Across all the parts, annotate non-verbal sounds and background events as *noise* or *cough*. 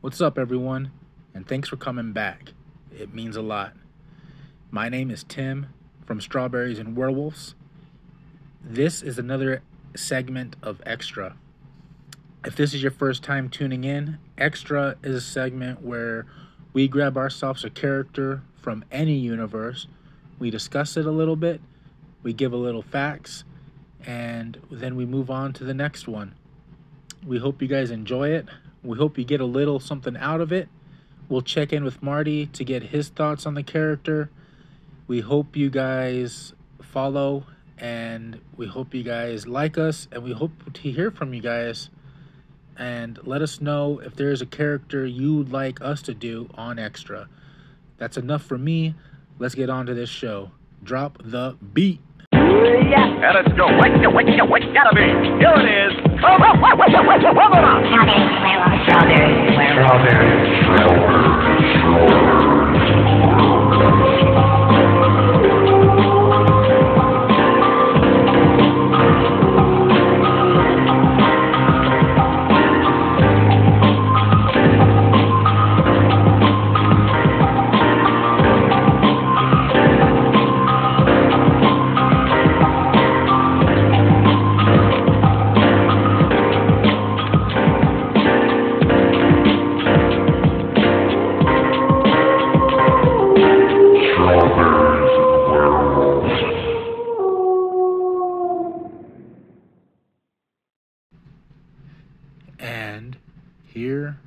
What's up, everyone? And thanks for coming back. It means a lot. My name is Tim from Strawberries and Werewolves. This is another segment of X-TRA. If this is your first time tuning in, X-TRA is a segment where we grab ourselves a character from any universe, we discuss it a little bit, we give a little facts, and then we move on to the next one. We hope you guys enjoy it. We hope you get a little something out of it. We'll check in with Marty to get his thoughts on the character. We hope you guys follow and we hope you guys like us and we hope to hear from you guys and let us know if there's a character you'd like us to do on X-TRA. That's enough for me. Let's get on to this show. Drop the beat. Yeah, let's go. Wake up, wake gotta be. Here it is. Strawberry, And here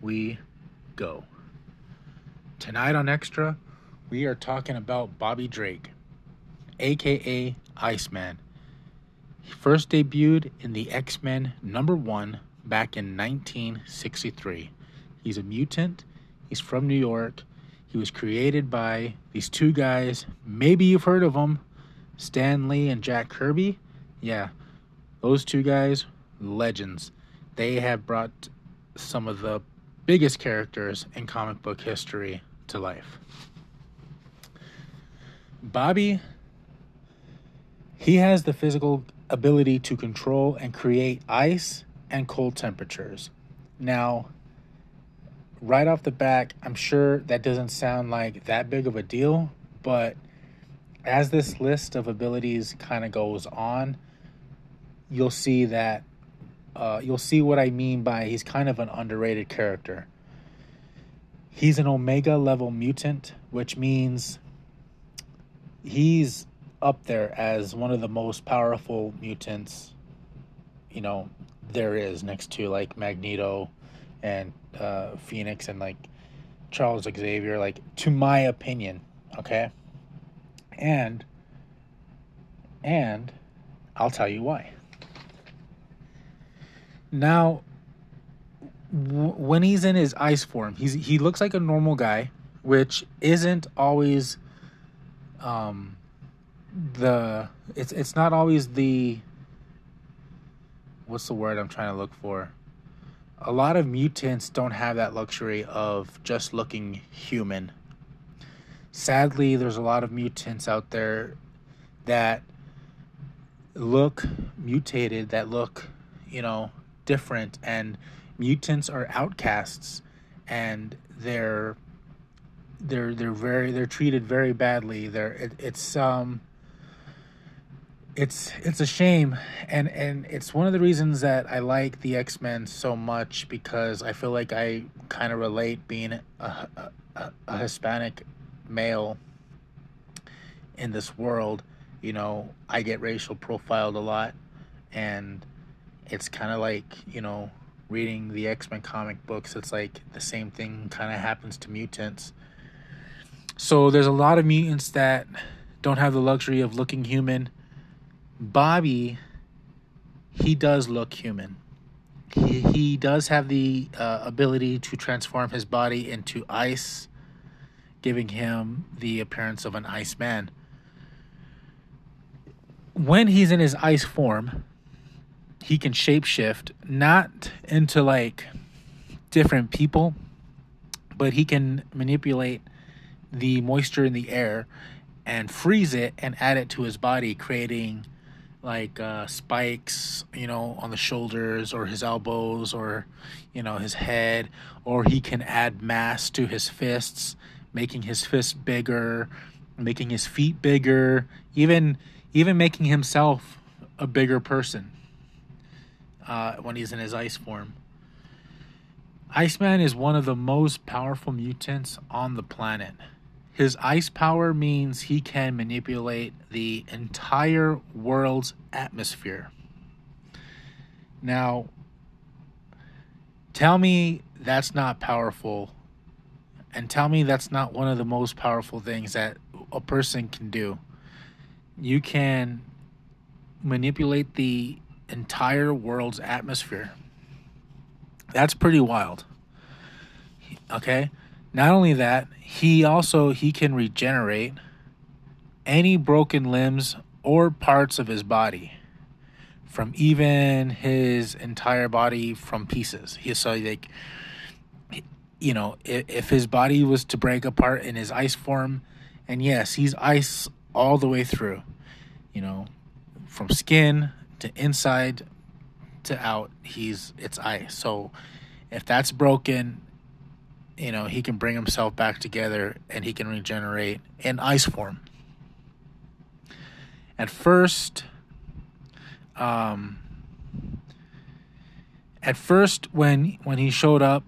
we go. Tonight on X-TRA, we are talking about Bobby Drake, aka Iceman. He first debuted in the X Men number one back in 1963. He's a mutant, he's from New York. He was created by these two guys. Maybe you've heard of them Stan Lee and Jack Kirby. Yeah, those two guys, legends they have brought some of the biggest characters in comic book history to life. Bobby, he has the physical ability to control and create ice and cold temperatures. Now, right off the back, I'm sure that doesn't sound like that big of a deal, but as this list of abilities kind of goes on, you'll see that uh, you'll see what I mean by he's kind of an underrated character. He's an Omega level mutant, which means he's up there as one of the most powerful mutants, you know, there is next to like Magneto and uh, Phoenix and like Charles Xavier, like to my opinion, okay? And and I'll tell you why. Now, w- when he's in his ice form, he's he looks like a normal guy, which isn't always um the it's it's not always the what's the word I'm trying to look for? A lot of mutants don't have that luxury of just looking human. Sadly, there's a lot of mutants out there that look mutated, that look, you know, different and mutants are outcasts and they're they're they're very they're treated very badly. They're it, it's um it's it's a shame and and it's one of the reasons that I like the X-Men so much because I feel like I kind of relate being a, a, a Hispanic male in this world. You know I get racial profiled a lot and it's kind of like you know reading the x-men comic books it's like the same thing kind of happens to mutants. So there's a lot of mutants that don't have the luxury of looking human. Bobby he does look human. He, he does have the uh, ability to transform his body into ice giving him the appearance of an ice man when he's in his ice form he can shapeshift not into like different people, but he can manipulate the moisture in the air and freeze it and add it to his body, creating like uh, spikes, you know, on the shoulders or his elbows or, you know, his head, or he can add mass to his fists, making his fists bigger, making his feet bigger, even even making himself a bigger person uh, when he's in his ice form. Iceman is one of the most powerful mutants on the planet. His ice power means he can manipulate the entire world's atmosphere. Now, tell me that's not powerful, and tell me that's not one of the most powerful things that a person can do. You can manipulate the entire world's atmosphere. That's pretty wild. Okay? Not only that, he also he can regenerate any broken limbs or parts of his body from even his entire body from pieces. He so like you know, if, if his body was to break apart in his ice form, and yes, he's ice all the way through, you know, from skin to inside to out, he's it's ice. So if that's broken, you know, he can bring himself back together and he can regenerate in ice form. At first, um, at first when when he showed up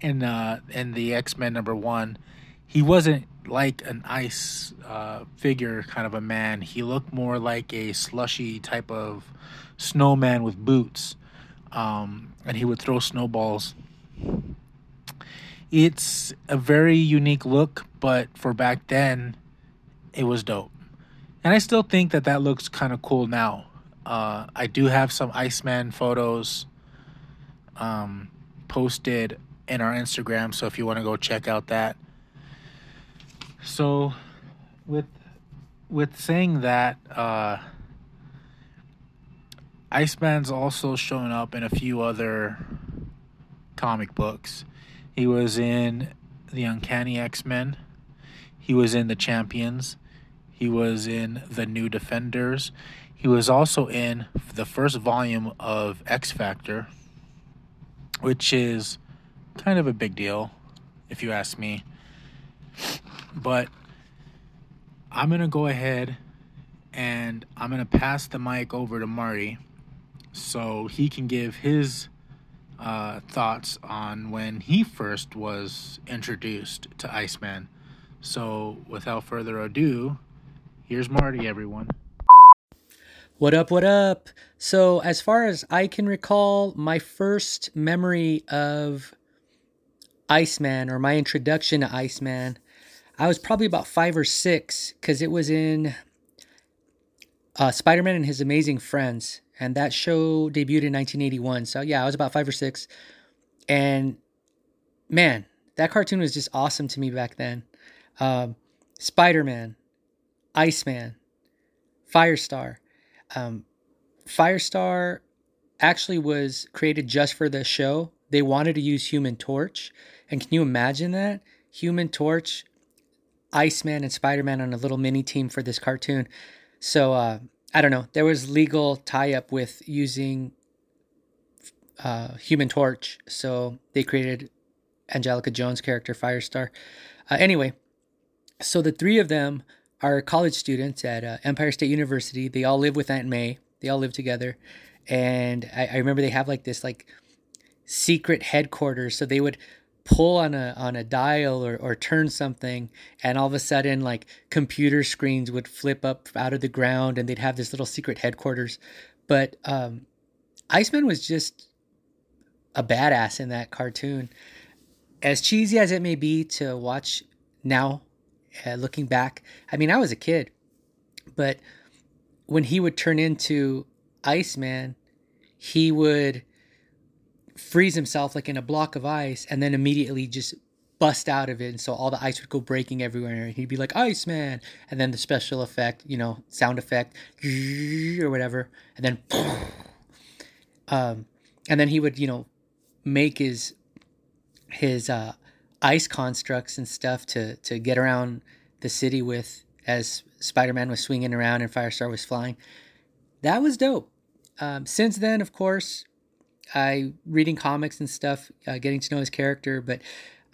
in uh in the X-Men number 1, he wasn't like an ice uh, figure kind of a man. He looked more like a slushy type of snowman with boots. Um, and he would throw snowballs it's a very unique look, but for back then, it was dope. And I still think that that looks kind of cool now. Uh, I do have some Iceman photos um, posted in our Instagram, so if you want to go check out that. So, with with saying that, uh, Iceman's also shown up in a few other comic books. He was in the Uncanny X Men. He was in the Champions. He was in the New Defenders. He was also in the first volume of X Factor, which is kind of a big deal, if you ask me. But I'm going to go ahead and I'm going to pass the mic over to Marty so he can give his uh, thoughts on when he first was introduced to Iceman. So, without further ado, here's Marty, everyone. What up, what up? So, as far as I can recall, my first memory of Iceman or my introduction to Iceman, I was probably about five or six because it was in uh, Spider Man and His Amazing Friends and that show debuted in 1981. So yeah, I was about five or six, and man, that cartoon was just awesome to me back then. Um, Spider Man, Iceman, Firestar. Um, Firestar actually was created just for the show. They wanted to use Human Torch, and can you imagine that? Human Torch, Iceman, and Spider Man on a little mini team for this cartoon. So uh, I don't know. There was legal tie up with using uh, Human Torch, so they created Angelica Jones' character Firestar. Uh, anyway, so the three of them are college students at uh, Empire State University. They all live with Aunt May. They all live together, and I, I remember they have like this like secret headquarters. So they would pull on a on a dial or, or turn something and all of a sudden like computer screens would flip up out of the ground and they'd have this little secret headquarters. But um, iceman was just a badass in that cartoon. As cheesy as it may be to watch now uh, looking back i mean i was a kid but when he would turn into iceman he would freeze himself like in a block of ice and then immediately just bust out of it. And so all the ice would go breaking everywhere and he'd be like iceman and then the special effect you know sound effect *laughs* or whatever. And then *laughs* um and then he would you know make his his uh ice constructs and stuff to to get around the city with as spider-man was swinging around and firestar was flying. That was dope. Um, since then, of course, I reading comics and stuff, uh, getting to know his character, but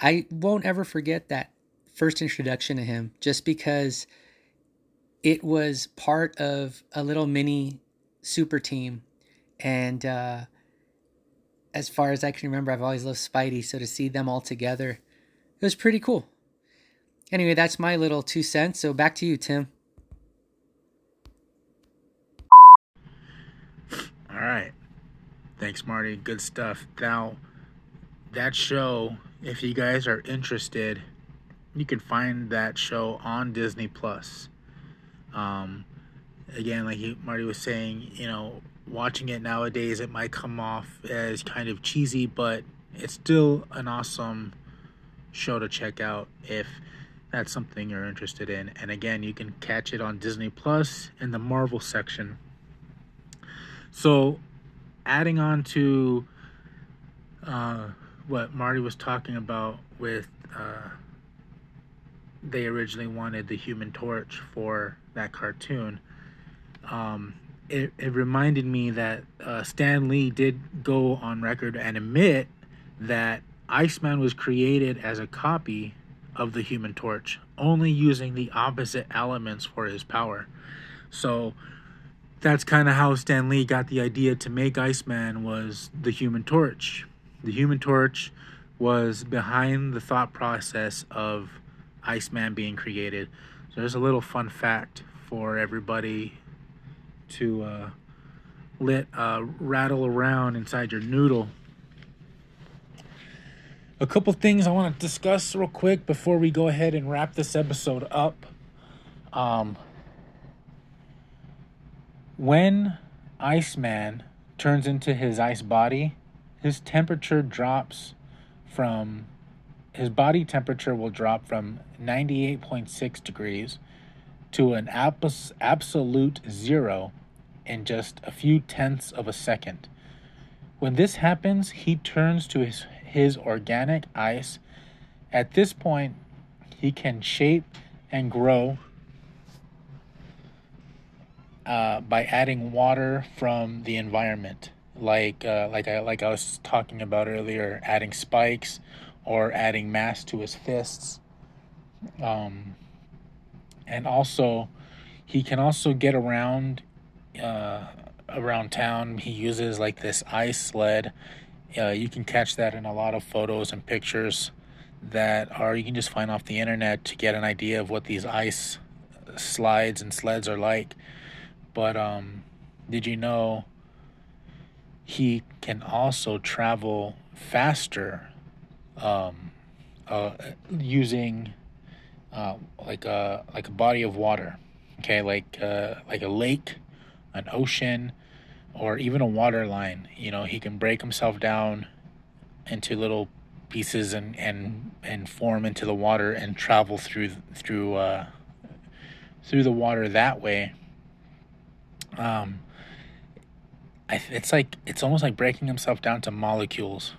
I won't ever forget that first introduction to him, just because it was part of a little mini super team, and uh, as far as I can remember, I've always loved Spidey, so to see them all together, it was pretty cool. Anyway, that's my little two cents. So back to you, Tim. All right. Thanks, Marty. Good stuff. Now, that show, if you guys are interested, you can find that show on Disney Plus. Um, again, like he, Marty was saying, you know, watching it nowadays, it might come off as kind of cheesy, but it's still an awesome show to check out if that's something you're interested in. And again, you can catch it on Disney Plus in the Marvel section. So, adding on to uh, what Marty was talking about with uh, they originally wanted the Human Torch for that cartoon. Um, it, it reminded me that uh, Stan Lee did go on record and admit that Iceman was created as a copy of the Human Torch, only using the opposite elements for his power. So that's kind of how Stan Lee got the idea to make Iceman was the Human Torch. The Human Torch was behind the thought process of Iceman being created. So there's a little fun fact for everybody to uh, let uh, rattle around inside your noodle. A couple things I want to discuss real quick before we go ahead and wrap this episode up. Um, when Iceman turns into his ice body, his temperature drops from his body temperature will drop from 98.6 degrees to an abs- absolute zero in just a few tenths of a second. When this happens, he turns to his, his organic ice. At this point, he can shape and grow uh, by adding water from the environment, like uh, like I like I was talking about earlier, adding spikes or adding mass to his fists. Um, and also, he can also get around uh, around town. He uses like this ice sled. Uh, you can catch that in a lot of photos and pictures that are you can just find off the internet to get an idea of what these ice slides and sleds are like. But um, did you know he can also travel faster um, uh, using uh, like a like a body of water? Okay, like uh, like a lake an ocean, or even a water line. You know, he can break himself down into little pieces and and and form into the water and travel through through uh, through the water that way. Um, it's like it's almost like breaking himself down to molecules,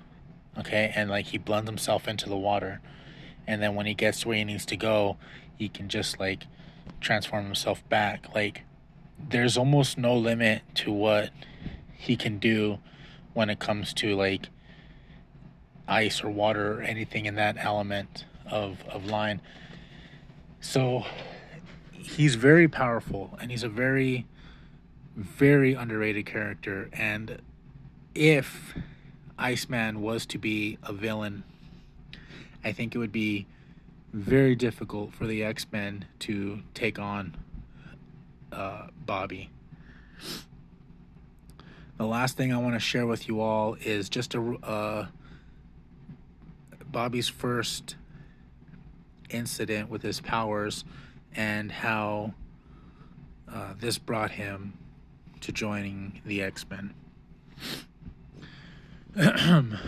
okay, and like he blends himself into the water, and then when he gets to where he needs to go, he can just like transform himself back. Like there's almost no limit to what he can do when it comes to like ice or water or anything in that element of of line. So he's very powerful and he's a very very underrated character and if Iceman was to be a villain, I think it would be very difficult for the X-Men to take on uh, Bobby. The last thing I want to share with you all is just a uh, Bobby's first incident with his powers and how uh, this brought him to joining the X Men. *clears throat*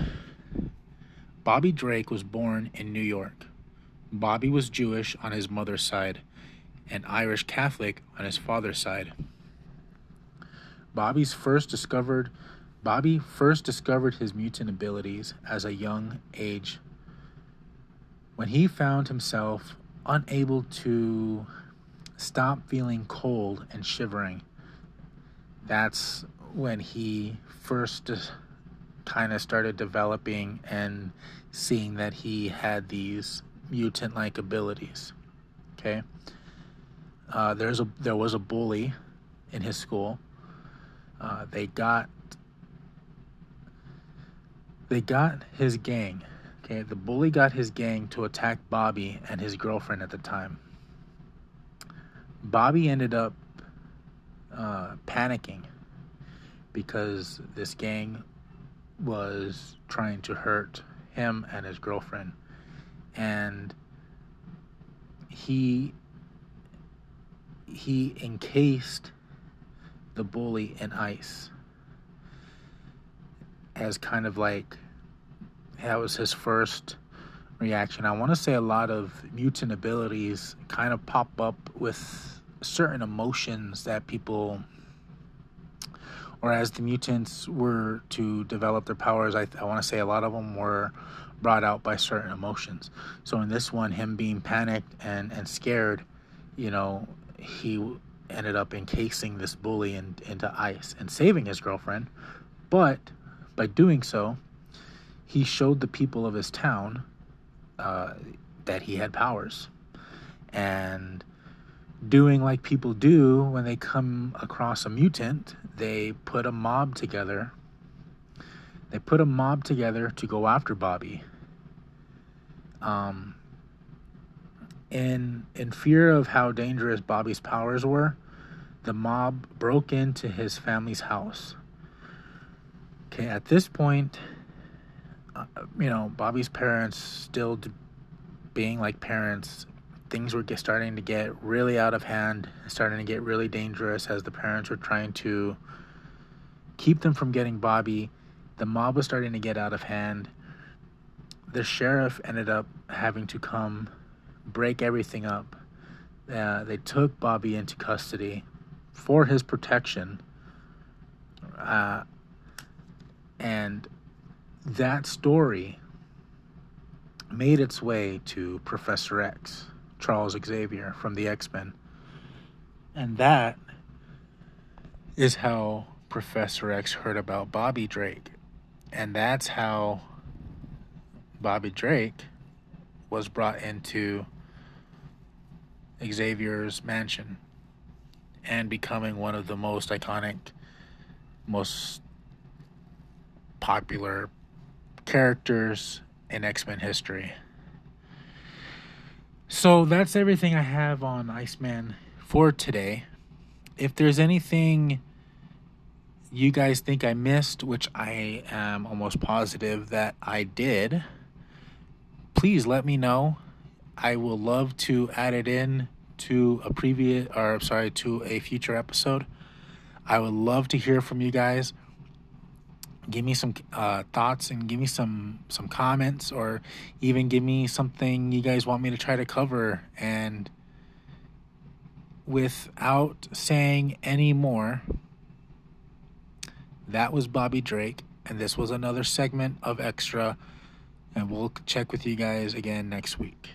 Bobby Drake was born in New York. Bobby was Jewish on his mother's side and Irish Catholic on his father's side. Bobby's first discovered Bobby first discovered his mutant abilities as a young age when he found himself unable to stop feeling cold and shivering. That's when he first kind of started developing and seeing that he had these mutant like abilities. Okay. Uh, there's a there was a bully in his school. Uh, they got they got his gang. Okay, the bully got his gang to attack Bobby and his girlfriend at the time. Bobby ended up uh, panicking because this gang was trying to hurt him and his girlfriend. And he he encased the bully in ice as kind of like that was his first reaction. I want to say a lot of mutant abilities kind of pop up with certain emotions that people or as the mutants were to develop their powers, I, I want to say a lot of them were brought out by certain emotions. So in this one, him being panicked and, and scared, you know, he ended up encasing this bully in, into ice and saving his girlfriend. But by doing so, he showed the people of his town uh, that he had powers. And doing like people do when they come across a mutant, they put a mob together. They put a mob together to go after Bobby. Um, in in fear of how dangerous Bobby's powers were, the mob broke into his family's house. Okay, at this point, uh, you know, Bobby's parents still being like parents things were get, starting to get really out of hand, starting to get really dangerous as the parents were trying to keep them from getting Bobby. The mob was starting to get out of hand. The sheriff ended up having to come break everything up. Uh, they took Bobby into custody for his protection. Uh, and that story made its way to Professor X. Charles Xavier from the X Men. And that is how Professor X heard about Bobby Drake. And that's how Bobby Drake was brought into Xavier's mansion and becoming one of the most iconic, most popular characters in X Men history. So that's everything I have on Iceman for today. If there's anything you guys think I missed, which I am almost positive that I did, please let me know. I will love to add it in to a previous or sorry to a future episode. I would love to hear from you guys give me some uh, thoughts and give me some some comments or even give me something you guys want me to try to cover. And without saying any more that was bobby drake. And this was another segment of X-TRA. And we'll check with you guys again next week